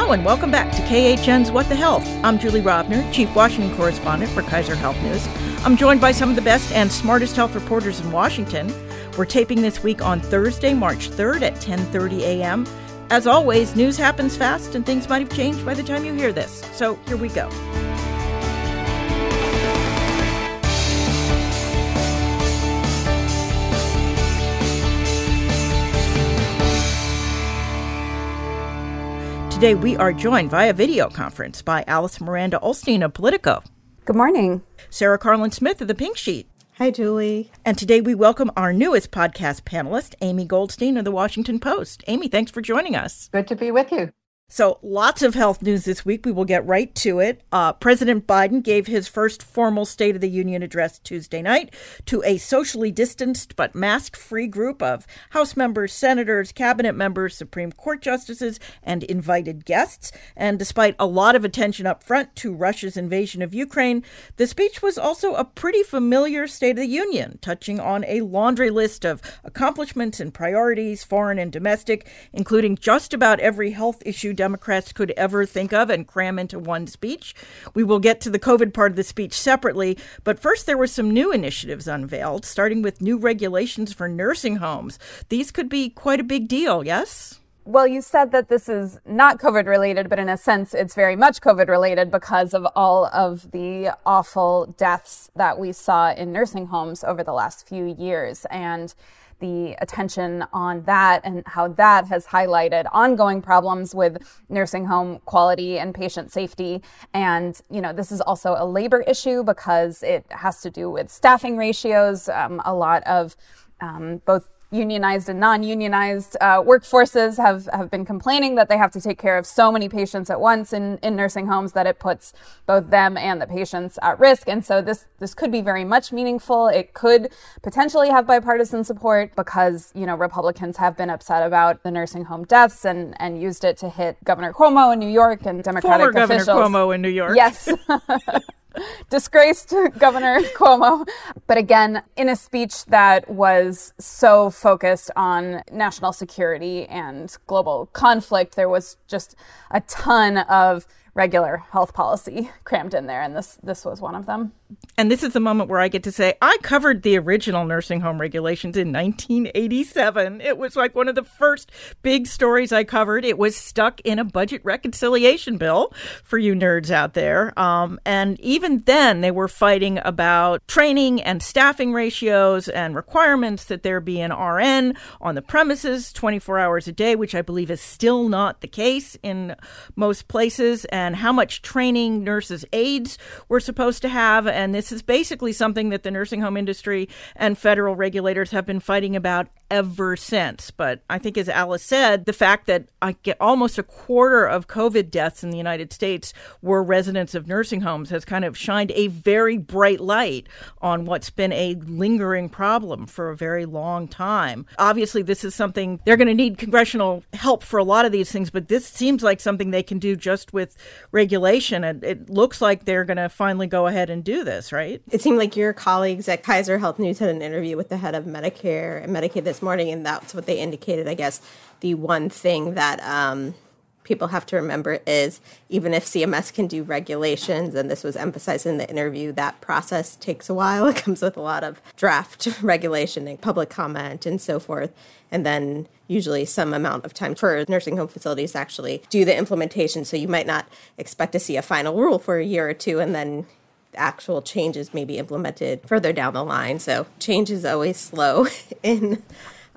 Hello and welcome back to KHN's What the Health. I'm Julie Rovner, Chief Washington Correspondent for Kaiser Health News. I'm joined by some of the best and smartest health reporters in Washington. We're taping this week on Thursday, March 3rd at 10:30 a.m. As always, news happens fast and things might have changed by the time you hear this. So, here we go. Today, we are joined via video conference by Alice Miranda Ollstein of Politico. Good morning. Sarah Karlin Smith of The Pink Sheet. Hi, Julie. And today we welcome our newest podcast panelist, Amy Goldstein of The Washington Post. Amy, thanks for joining us. Good to be with you. So, lots of health news this week. We will get right to it. Uh, President Biden gave his first formal State of the Union address Tuesday night to a socially distanced but mask free group of House members, senators, cabinet members, Supreme Court justices, and invited guests. And despite a lot of attention up front to Russia's invasion of Ukraine, the speech was also a pretty familiar State of the Union, touching on a laundry list of accomplishments and priorities, foreign and domestic, including just about every health issue Democrats could ever think of and cram into one speech. We will get to the COVID part of the speech separately, but first there were some new initiatives unveiled, starting with new regulations for nursing homes. These could be quite a big deal, yes? Well, you said that this is not COVID related, but in a sense, it's very much COVID related because of all of the awful deaths that we saw in nursing homes over the last few years. And the attention on that and how that has highlighted ongoing problems with nursing home quality and patient safety. And, you know, this is also a labor issue because it has to do with staffing ratios. Um, a lot of um, both unionized and non-unionized uh, workforces have, have been complaining that they have to take care of so many patients at once in, in nursing homes that it puts both them and the patients at risk. And so this this could be very much meaningful. It could potentially have bipartisan support because you know Republicans have been upset about the nursing home deaths and and used it to hit Governor Cuomo in New York and Democratic Former officials. Governor Cuomo in New York. Yes. disgraced Governor Cuomo. But again, in a speech that was so focused on national security and global conflict, there was just a ton of regular health policy crammed in there, and this this was one of them. And this is the moment where I get to say I covered the original nursing home regulations in 1987. It was like one of the first big stories I covered. It was stuck in a budget reconciliation bill for you nerds out there. Um, and even then, they were fighting about training and staffing ratios and requirements that there be an RN on the premises 24 hours a day, which I believe is still not the case in most places, and how much training nurses' aides were supposed to have and this is basically something that the nursing home industry and federal regulators have been fighting about ever since. But I think, as Alice said, the fact that I get almost a quarter of COVID deaths in the United States were residents of nursing homes has kind of shined a very bright light on what's been a lingering problem for a very long time. Obviously, this is something they're going to need congressional help for a lot of these things, but this seems like something they can do just with regulation. And it looks like they're going to finally go ahead and do this, right? It seemed like your colleagues at Kaiser Health News had an interview with the head of Medicare and Medicaid this morning, and that's what they indicated. I guess the one thing that um, people have to remember is even if CMS can do regulations, and this was emphasized in the interview, that process takes a while. It comes with a lot of draft regulation and public comment and so forth. And then usually some amount of time for nursing home facilities to actually do the implementation. So you might not expect to see a final rule for a year or two and then actual changes may be implemented further down the line. So change is always slow in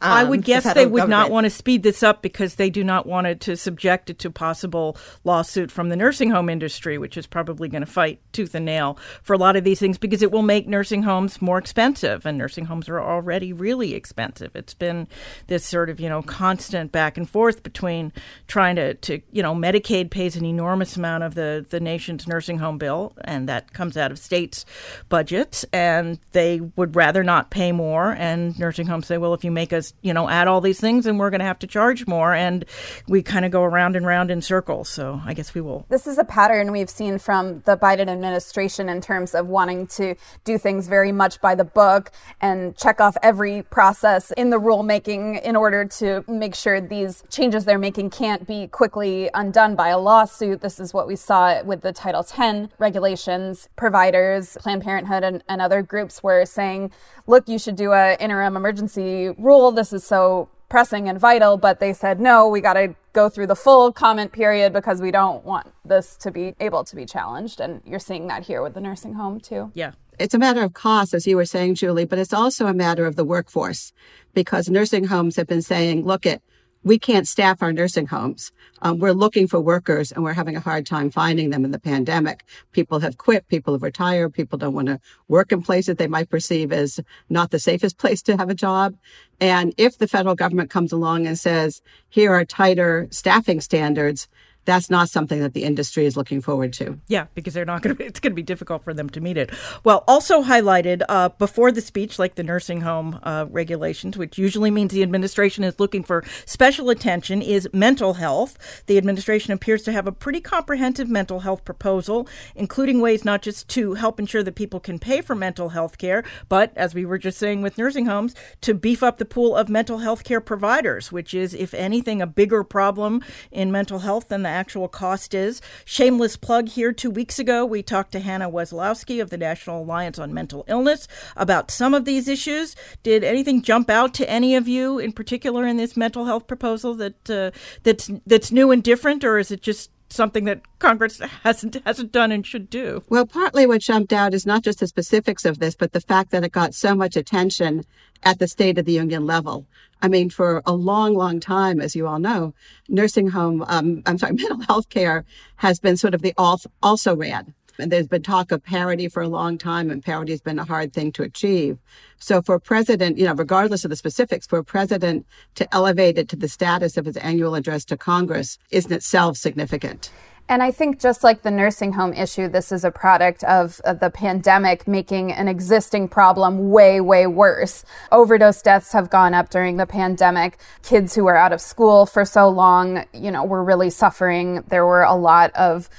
um, I would the guess they federal would not want to speed this up because they do not want it to subject it to possible lawsuit from the nursing home industry, which is probably going to fight tooth and nail for a lot of these things because it will make nursing homes more expensive, and nursing homes are already really expensive. It's been this sort of you know constant back and forth between trying to, to you know Medicaid pays an enormous amount of the the nation's nursing home bill, and that comes out of states' budgets, and they would rather not pay more, and nursing homes say, well, if you make us you know, add all these things and we're going to have to charge more. And we kind of go around and round in circles. So I guess we will. This is a pattern we've seen from the Biden administration in terms of wanting to do things very much by the book and check off every process in the rulemaking in order to make sure these changes they're making can't be quickly undone by a lawsuit. This is what we saw with the Title X regulations. Providers, Planned Parenthood, and, and other groups were saying, look, you should do an interim emergency rule. This is so pressing and vital, but they said, no, we got to go through the full comment period because we don't want this to be able to be challenged. And you're seeing that here with the nursing home, too. Yeah. It's a matter of cost, as you were saying, Julie, but it's also a matter of the workforce because nursing homes have been saying, look, it, we can't staff our nursing homes. Um, we're looking for workers and we're having a hard time finding them in the pandemic. People have quit. People have retired. People don't want to work in places they might perceive as not the safest place to have a job. And if the federal government comes along and says, here are tighter staffing standards, that's not something that the industry is looking forward to. Yeah, because they're not going to. It's going to be difficult for them to meet it. Well, also highlighted uh, before the speech, like the nursing home uh, regulations, which usually means the administration is looking for special attention, is mental health. The administration appears to have a pretty comprehensive mental health proposal, including ways not just to help ensure that people can pay for mental health care, but as we were just saying with nursing homes, to beef up the pool of mental health care providers, which is, if anything, a bigger problem in mental health than the actual cost is. Shameless plug here. Two weeks ago, we talked to Hannah Wesolowski of the National Alliance on Mental Illness about some of these issues. Did anything jump out to any of you in particular in this mental health proposal that uh, that's that's new and different, or is it just something that Congress hasn't hasn't done and should do. Well, partly what jumped out is not just the specifics of this, but the fact that it got so much attention at the State of the Union level. I mean, for a long, long time, as you all know, nursing home, um, I'm sorry, mental health care has been sort of the also ran. And there's been talk of parity for a long time, and parity has been a hard thing to achieve. So for a president, you know, regardless of the specifics, for a president to elevate it to the status of his annual address to Congress is in itself significant. And I think just like the nursing home issue, this is a product of, of, the pandemic making an existing problem way, way worse. Overdose deaths have gone up during the pandemic. Kids who were out of school for so long, you know, were really suffering. There were a lot of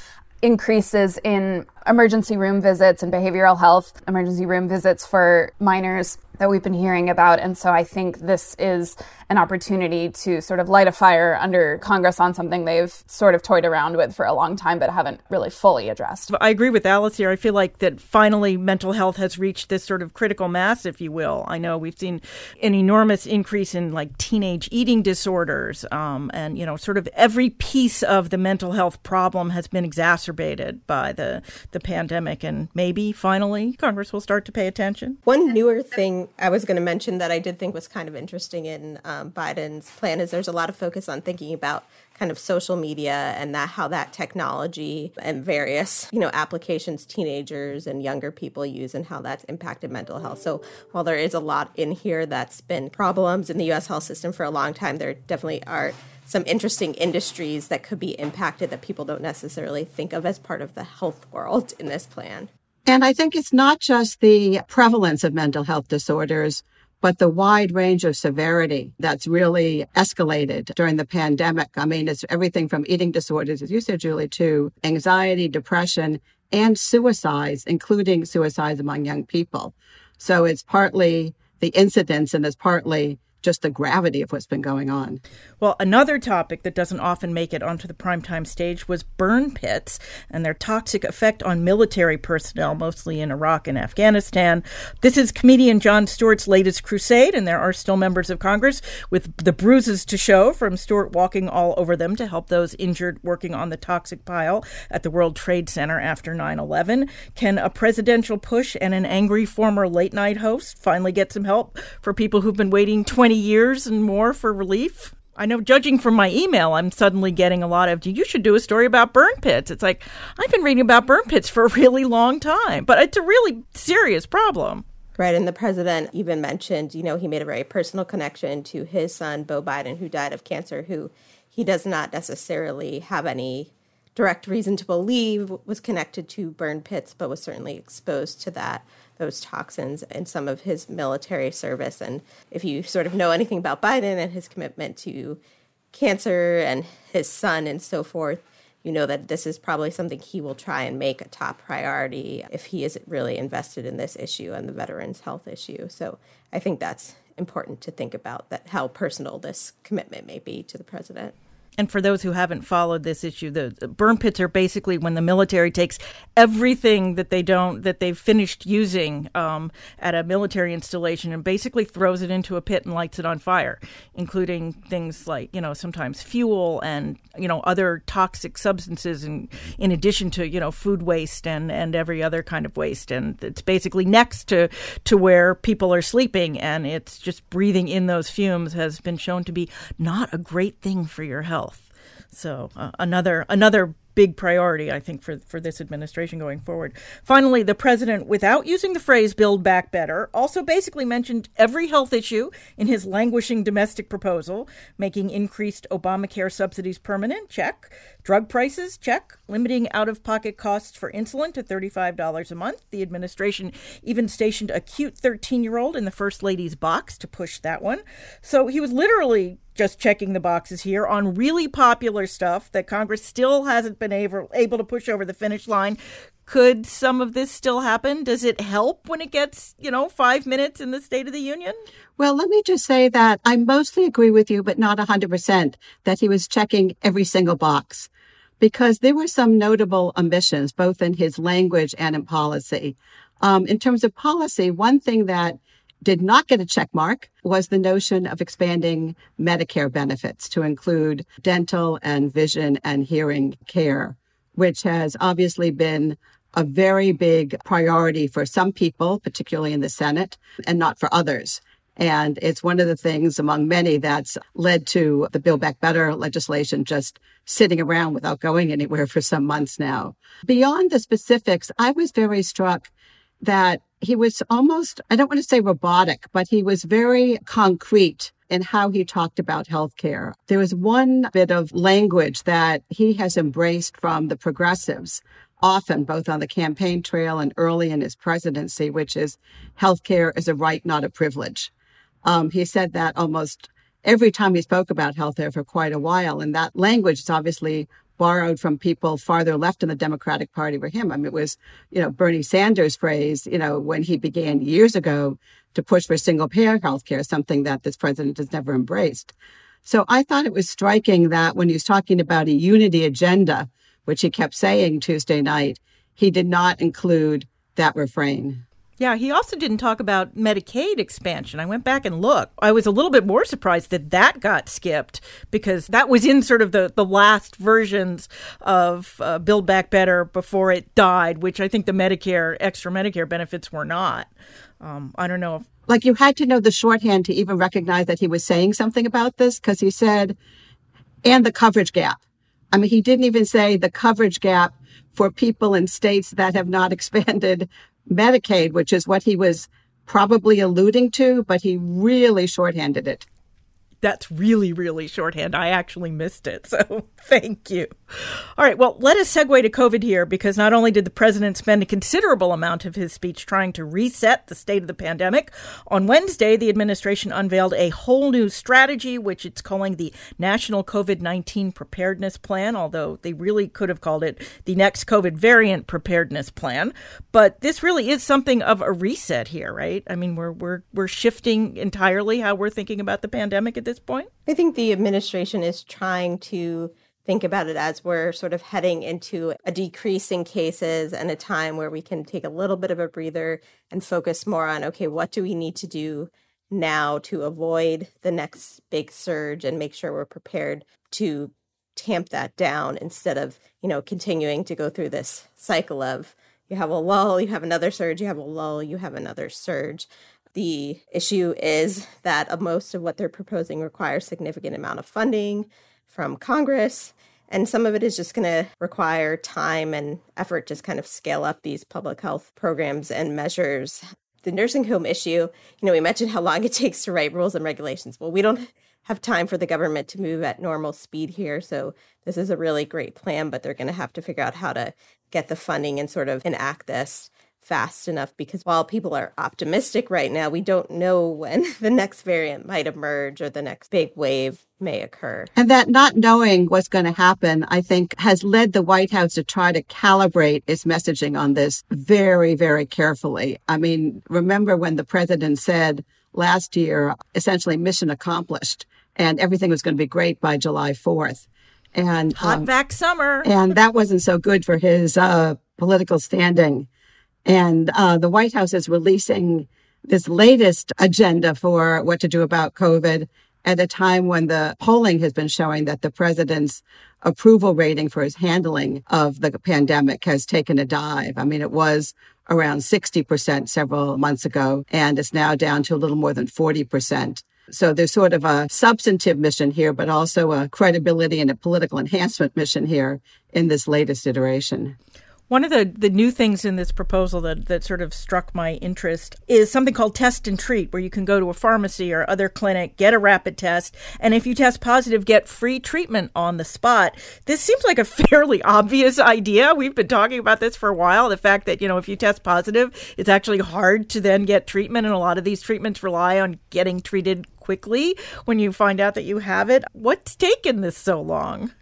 increases in emergency room visits and behavioral health emergency room visits for minors that we've been hearing about. And so I think this is an opportunity to sort of light a fire under Congress on something they've sort of toyed around with for a long time, but haven't really fully addressed. I agree with Alice here. I feel like that finally mental health has reached this sort of critical mass, if you will. I know we've seen an enormous increase in like teenage eating disorders, um, and you know, sort of every piece of the mental health problem has been exacerbated by the the pandemic, and maybe finally Congress will start to pay attention. One newer thing I was going to mention that I did think was kind of interesting in um, Biden's plan is there's a lot of focus on thinking about kind of social media and that how that technology and various you know applications teenagers and younger people use and how that's impacted mental health so while there is a lot in here that's been problems in the us health system for a long time there definitely are some interesting industries that could be impacted that people don't necessarily think of as part of the health world in this plan and I think it's not just the prevalence of mental health disorders, but the wide range of severity that's really escalated during the pandemic. I mean, it's everything from eating disorders, as you said, Julie, to anxiety, depression, and suicides, including suicides among young people. So it's partly the incidence and it's partly just the gravity of what's been going on. Well, another topic that doesn't often make it onto the primetime stage was burn pits and their toxic effect on military personnel, mostly in Iraq and Afghanistan. This is comedian Jon Stewart's latest crusade, and there are still members of Congress with the bruises to show from Stewart walking all over them to help those injured working on the toxic pile at the World Trade Center after 9 11. Can a presidential push and an angry former late night host finally get some help for people who've been waiting 20 years and more for relief? I know, judging from my email, I'm suddenly getting a lot of, you should do a story about burn pits. It's like, I've been reading about burn pits for a really long time, but it's a really serious problem. Right. And the president even mentioned, you know, he made a very personal connection to his son, Beau Biden, who died of cancer, who he does not necessarily have any direct reason to believe was connected to burn pits, but was certainly exposed to that those toxins in some of his military service. And if you sort of know anything about Biden and his commitment to cancer and his son and so forth, you know that this is probably something he will try and make a top priority if he is really invested in this issue and the veterans' health issue. So I think that's important to think about that how personal this commitment may be to the president. And for those who haven't followed this issue, the, burn pits are basically when the military takes everything that they don't that they've finished using um, at a military installation and basically throws it into a pit and lights it on fire, including things like you know sometimes fuel and you know other toxic substances, and in addition to you know food waste and and every other kind of waste. And it's basically next to to where people are sleeping, and it's just breathing in those fumes has been shown to be not a great thing for your health. So uh, another another big priority, I think, for, for this administration going forward. Finally, the president, without using the phrase build back better, also basically mentioned every health issue in his languishing domestic proposal, making increased Obamacare subsidies permanent, check. Drug prices, check. Limiting out of pocket costs for insulin to $35 a month. The administration even stationed a cute 13 year old in the First Lady's box to push that one. So he was literally just checking the boxes here on really popular stuff that Congress still hasn't been able, able to push over the finish line. Could some of this still happen? Does it help when it gets, you know, five minutes in the State of the Union? Well, let me just say that I mostly agree with you, but not 100% that he was checking every single box because there were some notable omissions, both in his language and in policy. Um, in terms of policy, one thing that did not get a check mark was the notion of expanding Medicare benefits to include dental and vision and hearing care, which has obviously been a very big priority for some people, particularly in the Senate, and not for others. And it's one of the things among many that's led to the Build Back Better legislation just sitting around without going anywhere for some months now. Beyond the specifics, I was very struck that he was almost, I don't want to say robotic, but he was very concrete in how he talked about healthcare. There was one bit of language that he has embraced from the progressives often, both on the campaign trail and early in his presidency, which is healthcare is a right, not a privilege. Um, he said that almost every time he spoke about healthcare for quite a while. And that language is obviously borrowed from people farther left in the Democratic Party for him. I mean, it was, you know, Bernie Sanders' phrase, you know, when he began years ago to push for single payer health care, something that this president has never embraced. So I thought it was striking that when he was talking about a unity agenda, which he kept saying Tuesday night, he did not include that refrain. Yeah, he also didn't talk about Medicaid expansion. I went back and looked. I was a little bit more surprised that that got skipped because that was in sort of the, the last versions of uh, Build Back Better before it died, which I think the Medicare, extra Medicare benefits were not. Um, I don't know if. Like you had to know the shorthand to even recognize that he was saying something about this because he said, and the coverage gap. I mean, he didn't even say the coverage gap for people in states that have not expanded Medicaid, which is what he was probably alluding to, but he really shorthanded it that's really, really shorthand. I actually missed it. So thank you. All right. Well, let us segue to COVID here because not only did the president spend a considerable amount of his speech trying to reset the state of the pandemic, on Wednesday, the administration unveiled a whole new strategy, which it's calling the National COVID 19 Preparedness Plan, although they really could have called it the next COVID variant preparedness plan. But this really is something of a reset here, right? I mean, we're, we're, we're shifting entirely how we're thinking about the pandemic at this this point? I think the administration is trying to think about it as we're sort of heading into a decrease in cases and a time where we can take a little bit of a breather and focus more on okay, what do we need to do now to avoid the next big surge and make sure we're prepared to tamp that down instead of, you know, continuing to go through this cycle of you have a lull, you have another surge, you have a lull, you have another surge. The issue is that most of what they're proposing requires significant amount of funding from Congress. And some of it is just going to require time and effort to kind of scale up these public health programs and measures. The nursing home issue, you know, we mentioned how long it takes to write rules and regulations. Well, we don't have time for the government to move at normal speed here. So this is a really great plan, but they're going to have to figure out how to get the funding and sort of enact this fast enough because while people are optimistic right now, we don't know when the next variant might emerge or the next big wave may occur. And that not knowing what's going to happen, I think, has led the White House to try to calibrate its messaging on this very, very carefully. I mean, remember when the president said last year, essentially mission accomplished, and everything was going to be great by July 4th. And hot um, back summer. And that wasn't so good for his uh, political standing. And uh, the White House is releasing this latest agenda for what to do about COVID at a time when the polling has been showing that the president's approval rating for his handling of the pandemic has taken a dive. I mean, it was around 60% several months ago, and it's now down to a little more than 40%. So there's sort of a substantive mission here, but also a credibility and a political enhancement mission here in this latest iteration. One of the, the new things in this proposal that, that sort of struck my interest is something called test and treat, where you can go to a pharmacy or other clinic, get a rapid test, and if you test positive, get free treatment on the spot. This seems like a fairly obvious idea. We've been talking about this for a while. The fact that, you know, if you test positive, it's actually hard to then get treatment, and a lot of these treatments rely on getting treated quickly when you find out that you have it. What's taken this so long?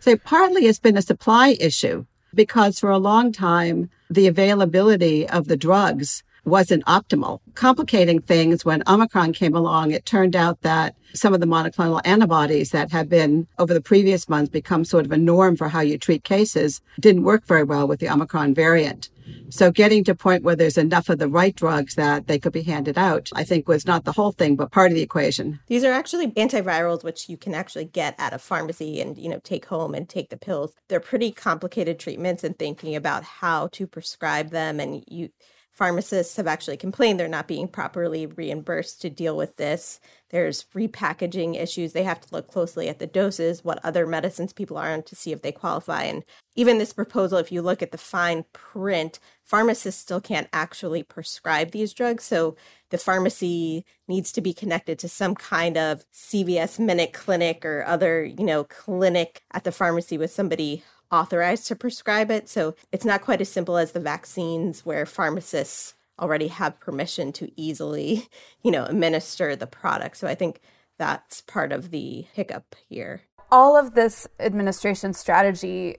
So partly it's been a supply issue because for a long time, the availability of the drugs wasn't optimal. Complicating things when Omicron came along, it turned out that some of the monoclonal antibodies that had been over the previous months become sort of a norm for how you treat cases didn't work very well with the Omicron variant. So getting to a point where there's enough of the right drugs that they could be handed out, I think was not the whole thing, but part of the equation. These are actually antivirals, which you can actually get at a pharmacy and, you know, take home and take the pills. They're pretty complicated treatments and thinking about how to prescribe them. And you, pharmacists have actually complained they're not being properly reimbursed to deal with this. There's repackaging issues. They have to look closely at the doses, what other medicines people are on to see if they qualify. And even this proposal, if you look at the fine print, pharmacists still can't actually prescribe these drugs. So the pharmacy needs to be connected to some kind of CVS Minute Clinic or other, you know, clinic at the pharmacy with somebody authorized to prescribe it. So it's not quite as simple as the vaccines where pharmacists already have permission to easily, you know, administer the product. So I think that's part of the hiccup here all of this administration strategy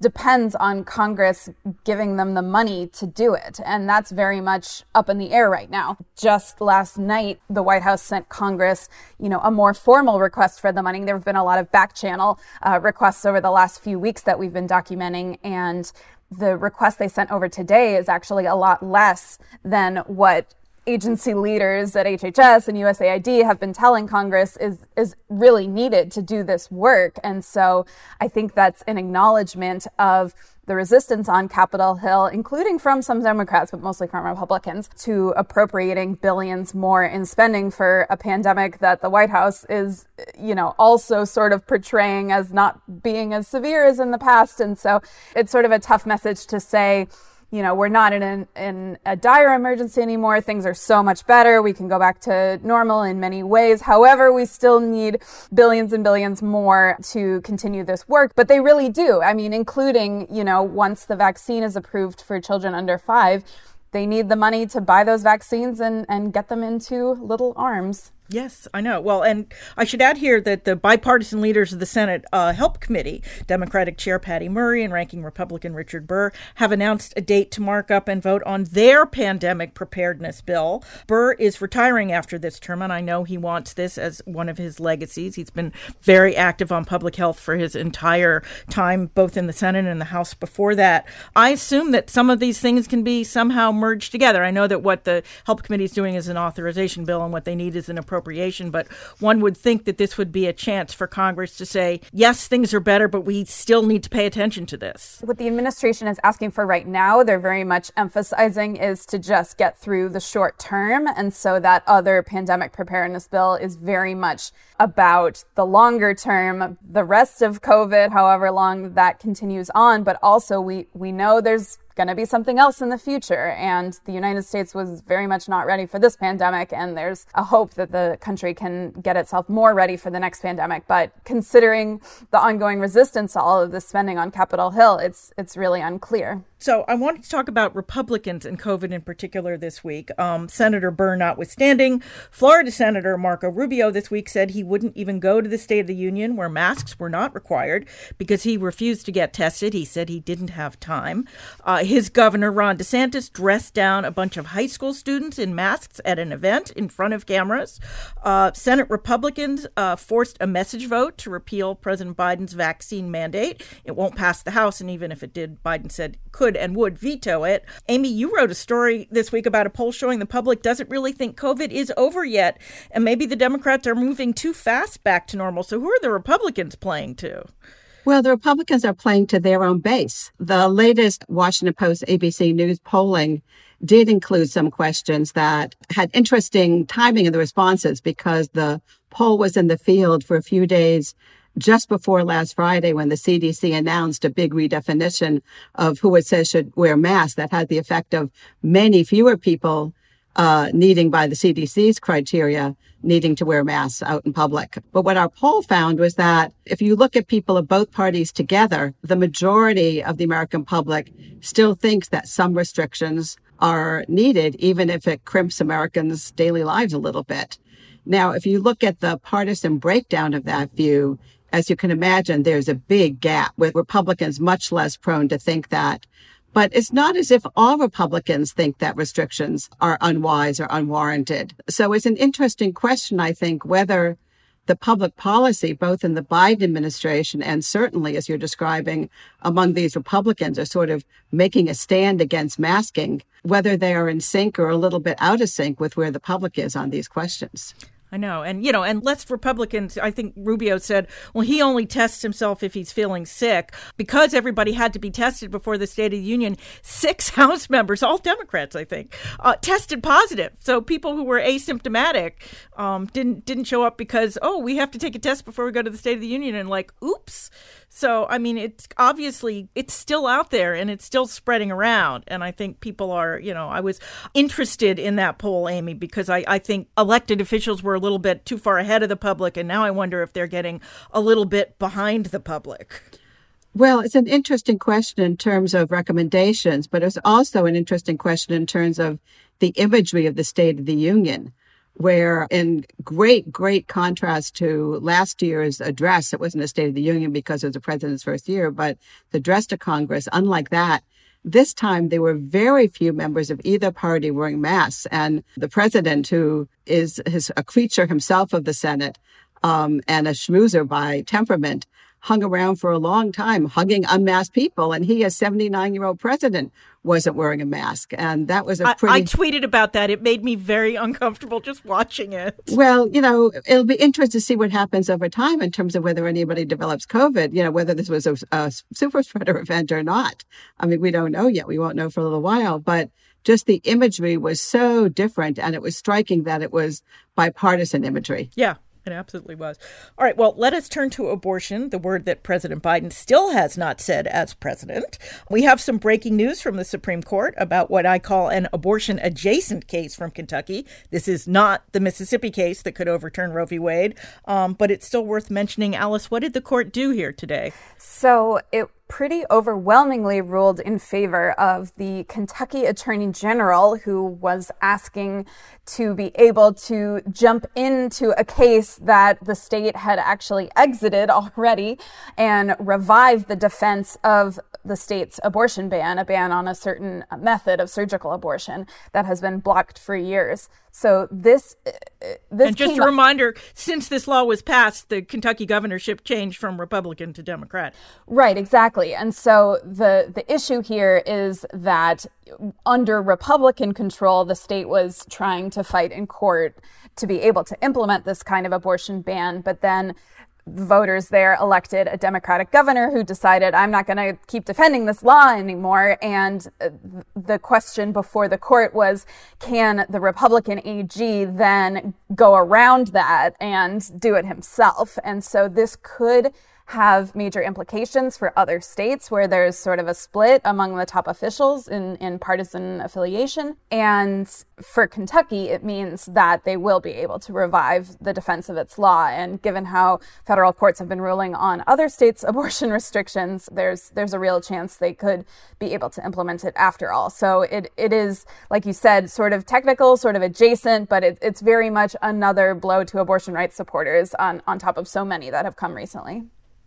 depends on Congress giving them the money to do it. And that's very much up in the air right now. Just last night, the White House sent Congress, you know, a more formal request for the money. There have been a lot of back channel uh, requests over the last few weeks that we've been documenting. And the request they sent over today is actually a lot less than what agency leaders at HHS and USAID have been telling Congress is is really needed to do this work. And so I think that's an acknowledgement of the resistance on Capitol Hill, including from some Democrats, but mostly from Republicans, to appropriating billions more in spending for a pandemic that the White House is, you know, also sort of portraying as not being as severe as in the past. And so it's sort of a tough message to say, you know, we're not in, an, in a dire emergency anymore. Things are so much better. We can go back to normal in many ways. However, we still need billions and billions more to continue this work. But they really do. I mean, including, you know, once the vaccine is approved for children under five, they need the money to buy those vaccines and, and get them into little arms. Yes, I know. Well, and I should add here that the bipartisan leaders of the Senate uh, Help Committee, Democratic Chair Patty Murray and Ranking Republican Richard Burr, have announced a date to mark up and vote on their pandemic preparedness bill. Burr is retiring after this term, and I know he wants this as one of his legacies. He's been very active on public health for his entire time, both in the Senate and the House before that. I assume that some of these things can be somehow merged together. I know that what the Help Committee is doing is an authorization bill, and what they need is an appropriate appropriation, but one would think that this would be a chance for Congress to say, yes, things are better, but we still need to pay attention to this. What the administration is asking for right now, they're very much emphasizing is to just get through the short term. And so that other pandemic preparedness bill is very much about the longer term, the rest of COVID, however long that continues on. But also we, we know there's going to be something else in the future. And the United States was very much not ready for this pandemic. And there's a hope that the country can get itself more ready for the next pandemic. But considering the ongoing resistance to all of this spending on Capitol Hill, it's, it's really unclear. So I wanted to talk about Republicans and COVID in particular this week. Um, Senator Burr notwithstanding, Florida Senator Marco Rubio this week said he wouldn't even go to the State of the Union where masks were not required because he refused to get tested. He said he didn't have time. Uh, his governor, Ron DeSantis, dressed down a bunch of high school students in masks at an event in front of cameras. Uh, Senate Republicans uh, forced a message vote to repeal President Biden's vaccine mandate. It won't pass the House, and even if it did, Biden said could and would veto it. Amy, you wrote a story this week about a poll showing the public doesn't really think COVID is over yet, and maybe the Democrats are moving too fast back to normal. So who are the Republicans playing to? Well, the Republicans are playing to their own base. The latest Washington Post ABC News polling did include some questions that had interesting timing in the responses because the poll was in the field for a few days just before last Friday when the CDC announced a big redefinition of who it says should wear masks that had the effect of many fewer people uh, needing by the CDC's criteria needing to wear masks out in public. But what our poll found was that if you look at people of both parties together, the majority of the American public still thinks that some restrictions are needed, even if it crimps Americans' daily lives a little bit. Now, if you look at the partisan breakdown of that view, as you can imagine, there's a big gap with Republicans much less prone to think that. But it's not as if all Republicans think that restrictions are unwise or unwarranted. So it's an interesting question, I think, whether the public policy, both in the Biden administration and certainly, as you're describing, among these Republicans, are sort of making a stand against masking, whether they are in sync or a little bit out of sync with where the public is on these questions. I know. And, you know, and less Republicans, I think Rubio said, well, he only tests himself if he's feeling sick. Because everybody had to be tested before the State of the Union, six House members, all Democrats, I think, uh, tested positive. So people who were asymptomatic um, didn't didn't show up because, oh, we have to take a test before we go to the State of the Union. And like, oops. So, I mean, it's obviously it's still out there and it's still spreading around. And I think people are, you know, I was interested in that poll, Amy, because I, I think elected officials were a little bit too far ahead of the public. And now I wonder if they're getting a little bit behind the public. Well, it's an interesting question in terms of recommendations, but it's also an interesting question in terms of the imagery of the State of the Union where in great, great contrast to last year's address, it wasn't a State of the Union because it was the president's first year, but the address to Congress, unlike that, this time there were very few members of either party wearing masks. And the president, who is, is a creature himself of the Senate um, and a schmoozer by temperament, hung around for a long time hugging unmasked people. And he, a 79 year old president, wasn't wearing a mask. And that was a pretty. I, I, tweeted about that. It made me very uncomfortable just watching it. Well, you know, it'll be interesting to see what happens over time in terms of whether anybody develops COVID, you know, whether this was a, a super spreader event or not. I mean, we don't know yet. We won't know for a little while. But just the imagery was so different and it was striking that it was bipartisan imagery. Yeah. It absolutely was. All right, well, let us turn to abortion, the word that President Biden still has not said as president. We have some breaking news from the Supreme Court about what I call an abortion adjacent case from Kentucky. This is not the Mississippi case that could overturn Roe v. Wade, um, but it's still worth mentioning. Alice, what did the court do here today? So it pretty overwhelmingly ruled in favor of the Kentucky Attorney General, who was asking to be able to jump into a case that the state had actually exited already and revive the defense of the state's abortion ban, a ban on a certain method of surgical abortion that has been blocked for years. So this, uh, this and just a reminder: since this law was passed, the Kentucky governorship changed from Republican to Democrat. Right, exactly. And so the the issue here is that under Republican control, the state was trying to fight in court to be able to implement this kind of abortion ban, but then voters there elected a Democratic governor who decided, I'm not going to keep defending this law anymore. And uh, the question before the court was, can the Republican AG then go around that and do it himself? And so this could have major implications for other states where there's sort of a split among the top officials in, in partisan affiliation. And for Kentucky, it means that they will be able to revive the defense of its law. And given how federal courts have been ruling on other states' abortion restrictions, there's there's a real chance they could be able to implement it after all. So it, it is, like you said, sort of technical, sort of adjacent, but it, it's very much another blow to abortion rights supporters on, on top of so many that have come recently.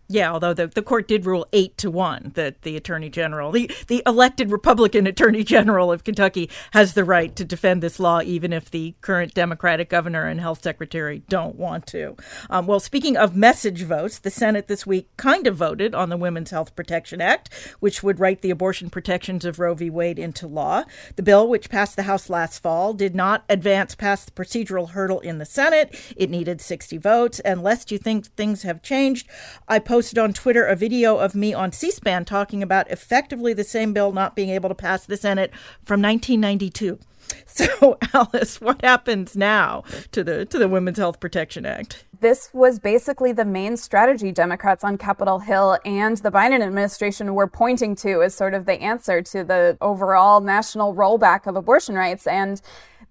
Yeah, although the, the court did rule eight to one that the attorney general, the, the elected Republican attorney general of Kentucky, has the right to defend this law, even if the current Democratic governor and health secretary don't want to. Um, well, speaking of message votes, the Senate this week kind of voted on the Women's Health Protection Act, which would write the abortion protections of Roe v. Wade into law. The bill, which passed the House last fall, did not advance past the procedural hurdle in the Senate. It needed 60 votes. And lest you think things have changed, I on Twitter a video of me on C SPAN talking about effectively the same bill not being able to pass the Senate from 1992. So, Alice, what happens now to the to the Women's Health Protection Act? This was basically the main strategy Democrats on Capitol Hill and the Biden administration were pointing to as sort of the answer to the overall national rollback of abortion rights and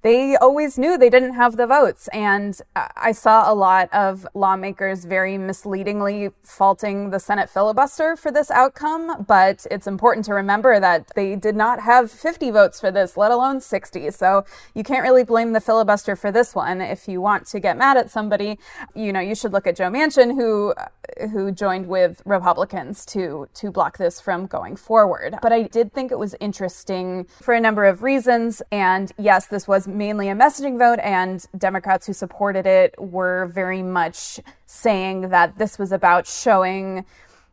they always knew they didn't have the votes. And I saw a lot of lawmakers very misleadingly faulting the Senate filibuster for this outcome. But it's important to remember that they did not have 50 votes for this, let alone 60. So you can't really blame the filibuster for this one. If you want to get mad at somebody, you know, you should look at Joe Manchin, who who joined with Republicans to to block this from going forward. But I did think it was interesting for a number of reasons. And yes, this was mainly a messaging vote, and Democrats who supported it were very much saying that this was about showing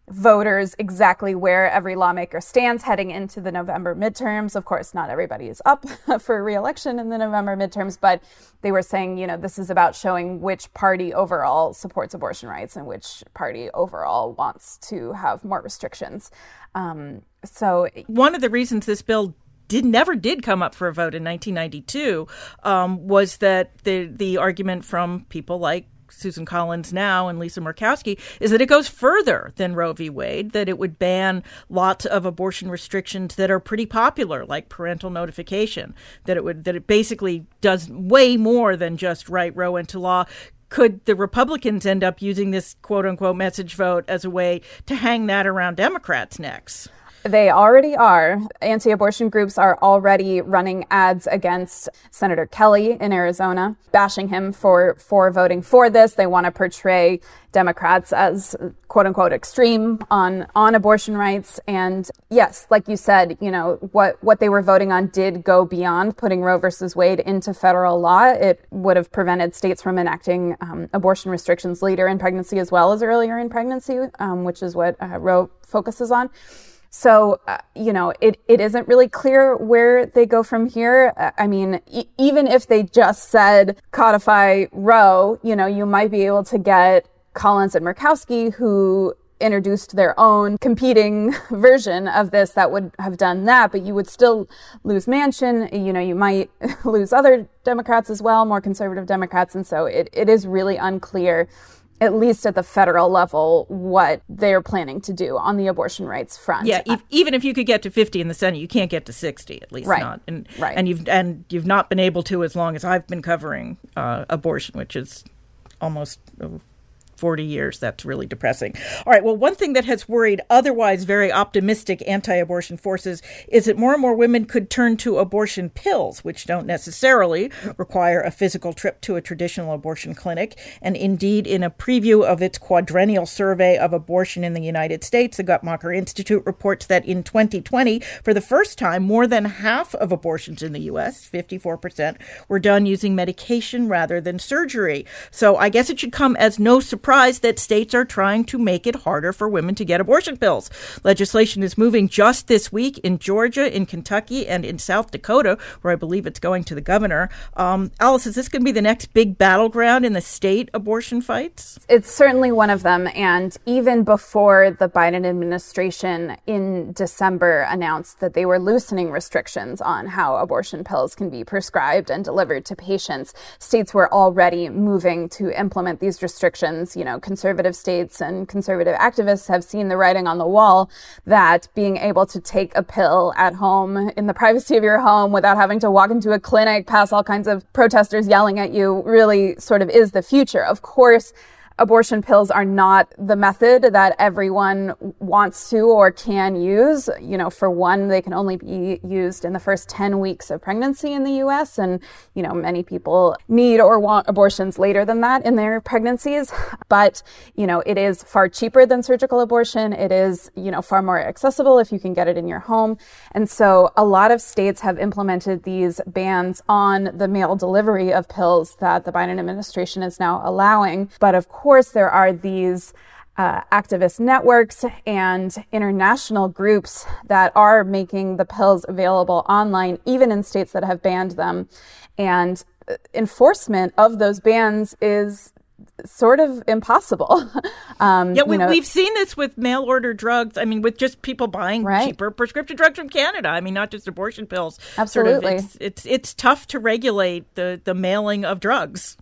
voters exactly where every lawmaker stands heading into the November midterms. Of course, not everybody is up for reelection in the November midterms, but they were saying, you know, this is about showing which party overall supports abortion rights and which party overall wants to have more restrictions. Um, so, one of the reasons this bill did never did come up for a vote in 1992 um, was that the the argument from people like Susan Collins now and Lisa Murkowski is that it goes further than Roe v. Wade, that it would ban lots of abortion restrictions that are pretty popular, like parental notification, that it would that it basically does way more than just write Roe into law. Could the Republicans end up using this quote unquote message vote as a way to hang that around Democrats' necks? They already are. Anti abortion groups are already running ads against Senator Kelly in Arizona, bashing him for, for voting for this. They want to portray Democrats as quote unquote extreme on, on abortion rights. And yes, like you said, you know, what, what they were voting on did go beyond putting Roe versus Wade into federal law. It would have prevented states from enacting um, abortion restrictions later in pregnancy as well as earlier in pregnancy, um, which is what uh, Roe focuses on. So, uh, you know, it, it isn't really clear where they go from here. Uh, I mean, e- even if they just said codify Roe, you know, you might be able to get Collins and Murkowski, who introduced their own competing version of this that would have done that, but you would still lose Manchin. You know, you might lose other Democrats as well, more conservative Democrats. And so it, it is really unclear at least at the federal level, what they're planning to do on the abortion rights front. Yeah, e- even if you could get to 50 in the Senate, you can't get to 60, at least right. not. And, right. and you've and you've not been able to as long as I've been covering uh, abortion, which is almost 40 years. That's really depressing. All right. Well, one thing that has worried otherwise very optimistic anti abortion forces is that more and more women could turn to abortion pills, which don't necessarily require a physical trip to a traditional abortion clinic. And indeed, in a preview of its quadrennial survey of abortion in the United States, the Guttmacher Institute reports that in 2020, for the first time, more than half of abortions in the U.S., 54%, were done using medication rather than surgery. So I guess it should come as no surprise that states are trying to make it harder for women to get abortion pills. Legislation is moving just this week in Georgia, in Kentucky, and in South Dakota, where I believe it's going to the governor. Um, Alice, is this going to be the next big battleground in the state abortion fights? It's certainly one of them. And even before the Biden administration in December announced that they were loosening restrictions on how abortion pills can be prescribed and delivered to patients, states were already moving to implement these restrictions you know, conservative states and conservative activists have seen the writing on the wall that being able to take a pill at home in the privacy of your home without having to walk into a clinic, past all kinds of protesters yelling at you, really sort of is the future. Of course, abortion pills are not the method that everyone wants to or can use. You know, for one, they can only be used in the first 10 weeks of pregnancy in the US. And, you know, many people need or want abortions later than that in their pregnancies. But, you know, it is far cheaper than surgical abortion. It is, you know, far more accessible if you can get it in your home. And so a lot of states have implemented these bans on the mail delivery of pills that the Biden administration is now allowing. But of course, course, there are these uh, activist networks and international groups that are making the pills available online, even in states that have banned them. And uh, enforcement of those bans is sort of impossible. um, yeah, we, have seen this with mail order drugs. I mean, with just people buying right. cheaper prescription drugs from Canada. I mean, not just abortion pills. Absolutely, sort of, it's, it's it's tough to regulate the the mailing of drugs.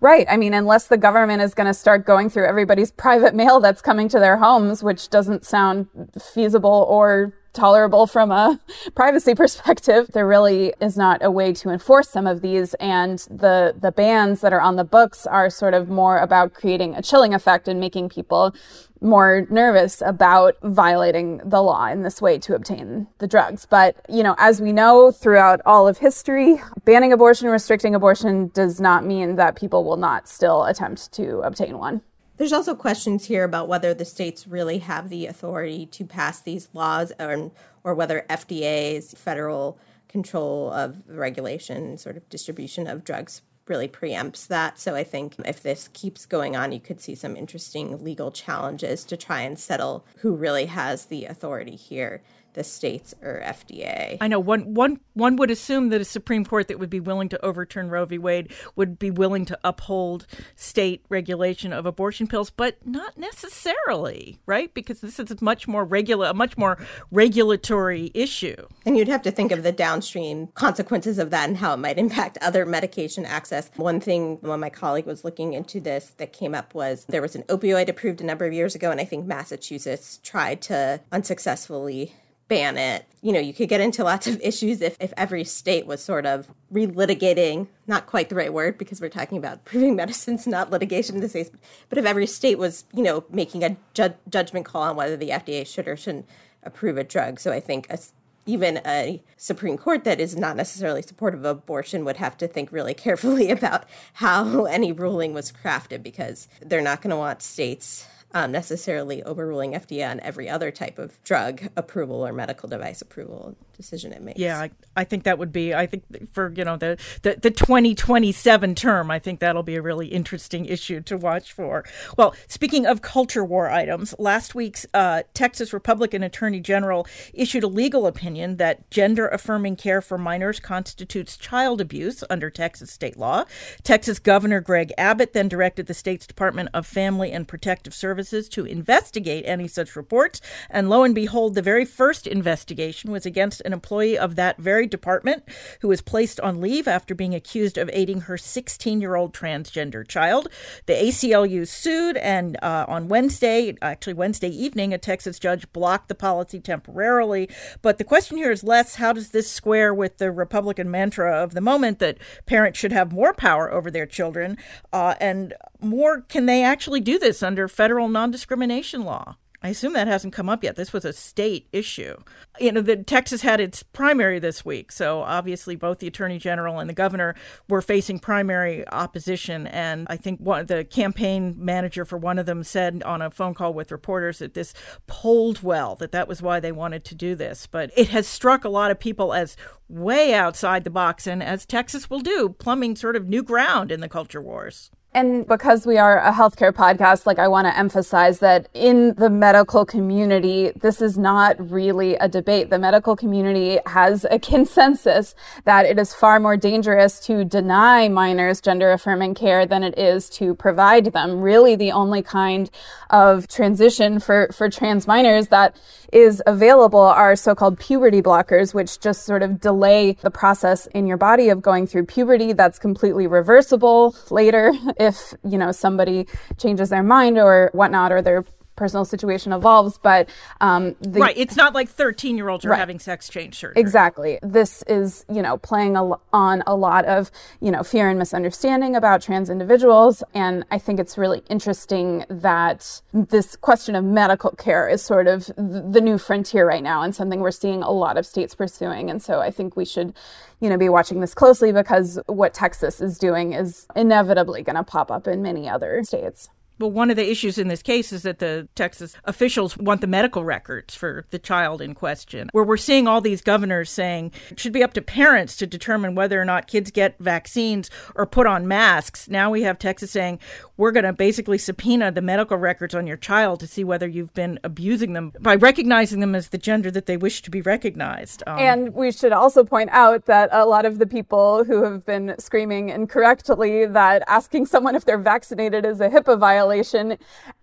Right. I mean, unless the government is going to start going through everybody's private mail that's coming to their homes, which doesn't sound feasible or tolerable from a privacy perspective. There really is not a way to enforce some of these. And the, the bans that are on the books are sort of more about creating a chilling effect and making people more nervous about violating the law in this way to obtain the drugs. But, you know, as we know throughout all of history, banning abortion, restricting abortion does not mean that people will not still attempt to obtain one. There's also questions here about whether the states really have the authority to pass these laws or, or whether FDA's federal control of regulation, sort of distribution of drugs really preempts that. So I think if this keeps going on, you could see some interesting legal challenges to try and settle who really has the authority here the states or FDA. I know one one one would assume that a Supreme Court that would be willing to overturn Roe v. Wade would be willing to uphold state regulation of abortion pills, but not necessarily, right? Because this is a much more regular, a much more regulatory issue. And you'd have to think of the downstream consequences of that and how it might impact other medication access. One thing when my colleague was looking into this that came up was there was an opioid approved a number of years ago, and I think Massachusetts tried to unsuccessfully ban it. You know, you could get into lots of issues if, if every state was sort of relitigating, not quite the right word because we're talking about proving medicines, not litigation in this case, but if every state was, you know, making a ju- judgment call on whether the FDA should or shouldn't approve a drug. So I think a, even a Supreme Court that is not necessarily supportive of abortion would have to think really carefully about how any ruling was crafted because they're not going to want states um, necessarily overruling FDA on every other type of drug approval or medical device approval decision it makes. Yeah, I, I think that would be. I think for you know the, the the 2027 term, I think that'll be a really interesting issue to watch for. Well, speaking of culture war items, last week's uh, Texas Republican Attorney General issued a legal opinion that gender affirming care for minors constitutes child abuse under Texas state law. Texas Governor Greg Abbott then directed the state's Department of Family and Protective Services to investigate any such reports, and lo and behold, the very first investigation was against an employee of that very department who was placed on leave after being accused of aiding her 16 year old transgender child. The ACLU sued, and uh, on Wednesday, actually Wednesday evening, a Texas judge blocked the policy temporarily. But the question here is less how does this square with the Republican mantra of the moment that parents should have more power over their children, uh, and more can they actually do this under federal non discrimination law? I assume that hasn't come up yet. This was a state issue. You know, the Texas had its primary this week, so obviously both the attorney general and the governor were facing primary opposition. And I think one the campaign manager for one of them said on a phone call with reporters that this polled well, that that was why they wanted to do this. But it has struck a lot of people as way outside the box, and as Texas will do, plumbing sort of new ground in the culture wars. And because we are a healthcare podcast, like I want to emphasize that in the medical community, this is not really a debate. The medical community has a consensus that it is far more dangerous to deny minors gender affirming care than it is to provide them. Really, the only kind of transition for, for trans minors that is available are so-called puberty blockers, which just sort of delay the process in your body of going through puberty. That's completely reversible later if, you know, somebody changes their mind or whatnot, or their personal situation evolves. But um, the, right, it's not like thirteen year olds are right. having sex change surgery. Exactly. This is you know playing a, on a lot of you know fear and misunderstanding about trans individuals, and I think it's really interesting that this question of medical care is sort of the new frontier right now, and something we're seeing a lot of states pursuing. And so I think we should you know be watching this closely because what Texas is doing is inevitably going to pop up in many other states. Well, one of the issues in this case is that the Texas officials want the medical records for the child in question, where we're seeing all these governors saying it should be up to parents to determine whether or not kids get vaccines or put on masks. Now we have Texas saying we're going to basically subpoena the medical records on your child to see whether you've been abusing them by recognizing them as the gender that they wish to be recognized. Um, and we should also point out that a lot of the people who have been screaming incorrectly that asking someone if they're vaccinated is a HIPAA violation violation.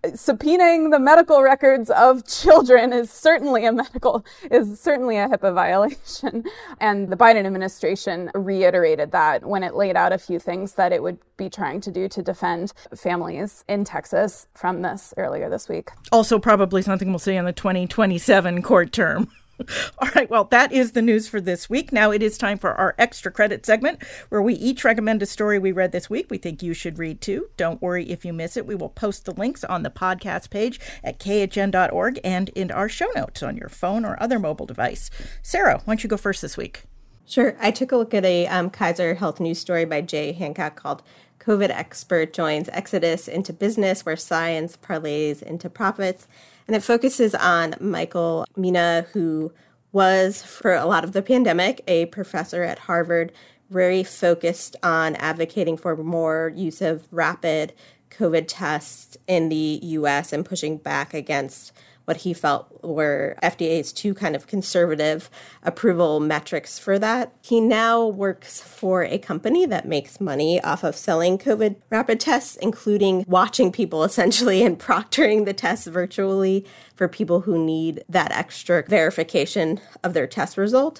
Subpoenaing the medical records of children is certainly a medical, is certainly a HIPAA violation. And the Biden administration reiterated that when it laid out a few things that it would be trying to do to defend families in Texas from this earlier this week. Also, probably something we'll see in the 2027 court term. All right, well, that is the news for this week. Now it is time for our extra credit segment where we each recommend a story we read this week we think you should read too. Don't worry if you miss it. We will post the links on the podcast page at khn.org and in our show notes on your phone or other mobile device. Sarah, why don't you go first this week? Sure. I took a look at a um, Kaiser Health News story by Jay Hancock called COVID Expert Joins Exodus into Business, where science parlays into profits. And it focuses on Michael Mina, who was, for a lot of the pandemic, a professor at Harvard, very focused on advocating for more use of rapid COVID tests in the US and pushing back against what he felt were FDA's too kind of conservative approval metrics for that. He now works for a company that makes money off of selling COVID rapid tests, including watching people essentially and proctoring the tests virtually for people who need that extra verification of their test result.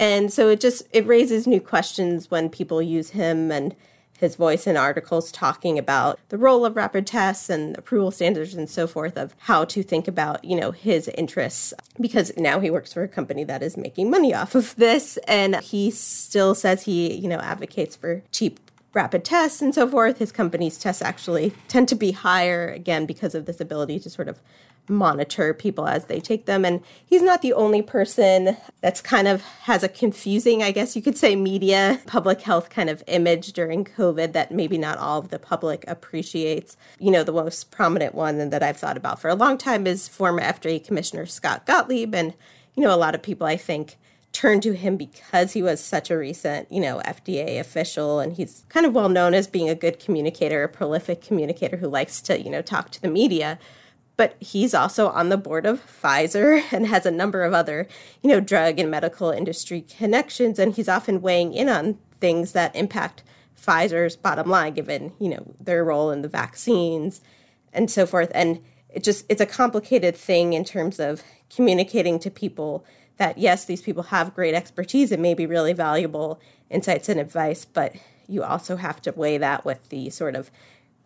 And so it just it raises new questions when people use him and his voice in articles talking about the role of rapid tests and approval standards and so forth of how to think about, you know, his interests because now he works for a company that is making money off of this and he still says he, you know, advocates for cheap rapid tests and so forth. His company's tests actually tend to be higher again because of this ability to sort of monitor people as they take them. And he's not the only person that's kind of has a confusing, I guess you could say, media public health kind of image during COVID that maybe not all of the public appreciates. You know, the most prominent one that I've thought about for a long time is former FDA Commissioner Scott Gottlieb. And, you know, a lot of people, I think, turned to him because he was such a recent, you know, FDA official and he's kind of well known as being a good communicator, a prolific communicator who likes to, you know, talk to the media but he's also on the board of Pfizer and has a number of other, you know, drug and medical industry connections. And he's often weighing in on things that impact Pfizer's bottom line, given, you know, their role in the vaccines and so forth. And it just, it's a complicated thing in terms of communicating to people that, yes, these people have great expertise and may be really valuable insights and advice, but you also have to weigh that with the sort of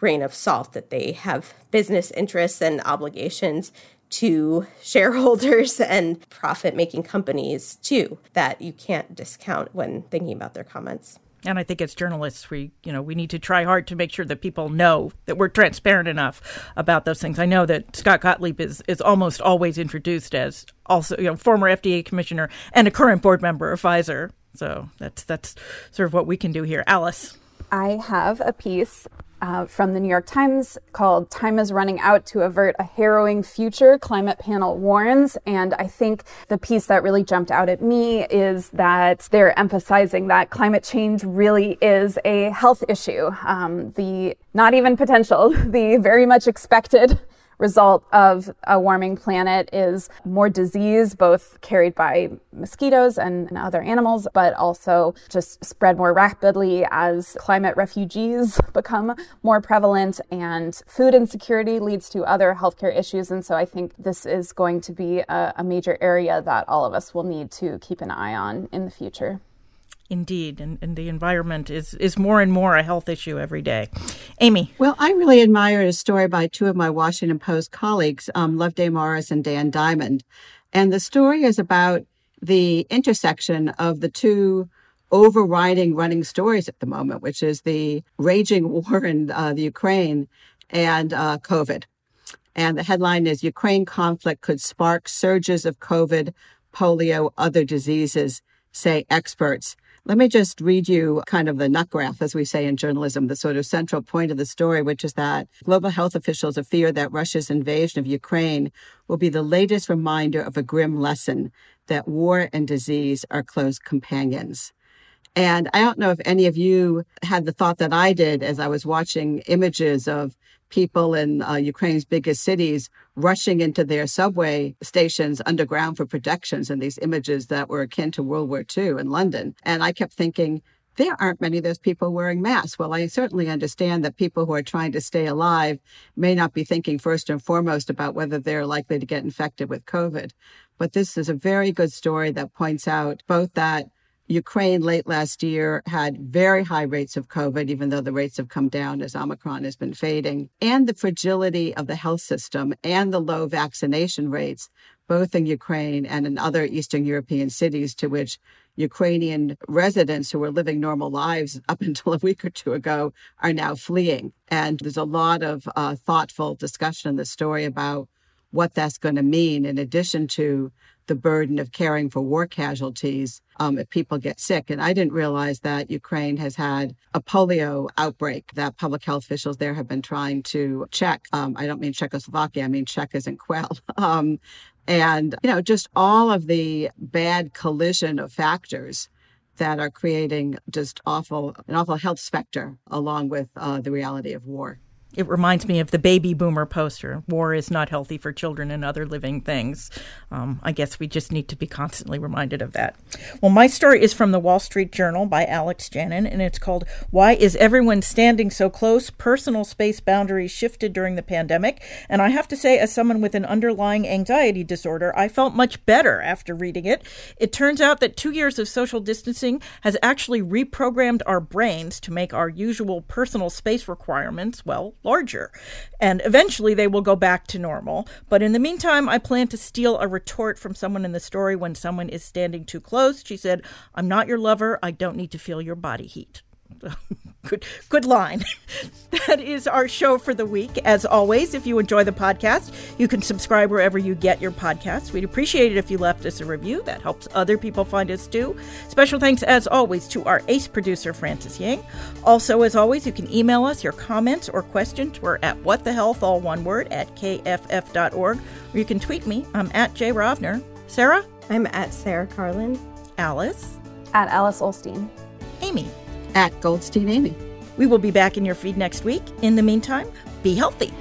grain of salt that they have business interests and obligations to shareholders and profit making companies too that you can't discount when thinking about their comments. And I think as journalists, we you know we need to try hard to make sure that people know that we're transparent enough about those things. I know that Scott Gottlieb is is almost always introduced as also you know former FDA commissioner and a current board member of Pfizer. So that's that's sort of what we can do here. Alice, I have a piece uh, from the New York Times called Time is Running Out to Avert a Harrowing Future, Climate Panel Warns. And I think the piece that really jumped out at me is that they're emphasizing that climate change really is a health issue. Um, the not even potential, the very much expected result of a warming planet is more disease, both carried by mosquitoes and, and other animals, but also just spread more rapidly as climate refugees become more prevalent and food insecurity leads to other healthcare issues. And so I think this is going to be a, a major area that all of us will need to keep an eye on in the future. Indeed, and, and the environment is, is more and more a health issue every day. Amy. Well, I really admire a story by two of my Washington Post colleagues, um, Loveday Morris and Dan Diamond. And the story is about the intersection of the two overriding running stories at the moment, which is the raging war in uh, the Ukraine and uh, COVID. And the headline is Ukraine conflict could spark surges of COVID, polio, other diseases, say experts. Let me just read you kind of the nut graph, as we say in journalism, the sort of central point of the story, which is that global health officials are fear that Russia's invasion of Ukraine will be the latest reminder of a grim lesson that war and disease are close companions. And I don't know if any of you had the thought that I did as I was watching images of people in uh, Ukraine's biggest cities rushing into their subway stations underground for protections and these images that were akin to World War II in London. And I kept thinking, there aren't many of those people wearing masks. Well, I certainly understand that people who are trying to stay alive may not be thinking first and foremost about whether they're likely to get infected with COVID. But this is a very good story that points out both that Ukraine late last year had very high rates of COVID, even though the rates have come down as Omicron has been fading, and the fragility of the health system and the low vaccination rates, both in Ukraine and in other Eastern European cities to which Ukrainian residents who were living normal lives up until a week or two ago are now fleeing. And there's a lot of uh, thoughtful discussion in the story about what that's going to mean, in addition to the burden of caring for war casualties um, if people get sick. And I didn't realize that Ukraine has had a polio outbreak that public health officials there have been trying to check. Um, I don't mean Czechoslovakia, I mean check in quell. Um, and, you know, just all of the bad collision of factors that are creating just awful, an awful health specter along with uh, the reality of war. It reminds me of the baby boomer poster war is not healthy for children and other living things. Um, I guess we just need to be constantly reminded of that. Well, my story is from the Wall Street Journal by Alex Janin, and it's called Why is Everyone Standing So Close? Personal Space Boundaries Shifted During the Pandemic. And I have to say, as someone with an underlying anxiety disorder, I felt much better after reading it. It turns out that two years of social distancing has actually reprogrammed our brains to make our usual personal space requirements, well, larger. And eventually they will go back to normal. But in the meantime, I plan to steal a retort from someone in the story when someone is standing too close. She said, I'm not your lover. I don't need to feel your body heat. good good line. that is our show for the week. As always, if you enjoy the podcast, you can subscribe wherever you get your podcasts. We'd appreciate it if you left us a review. That helps other people find us too. Special thanks, as always, to our ace producer, Francis Ying. Also, as always, you can email us your comments or questions. We're at what the health, all one word, at kff.org. Or you can tweet me. I'm at Jay Rovner. Sarah? I'm at Sarah Karlin. Alice? At Alice Ollstein. Amy? At Goldstein Amy. We will be back in your feed next week. In the meantime, be healthy.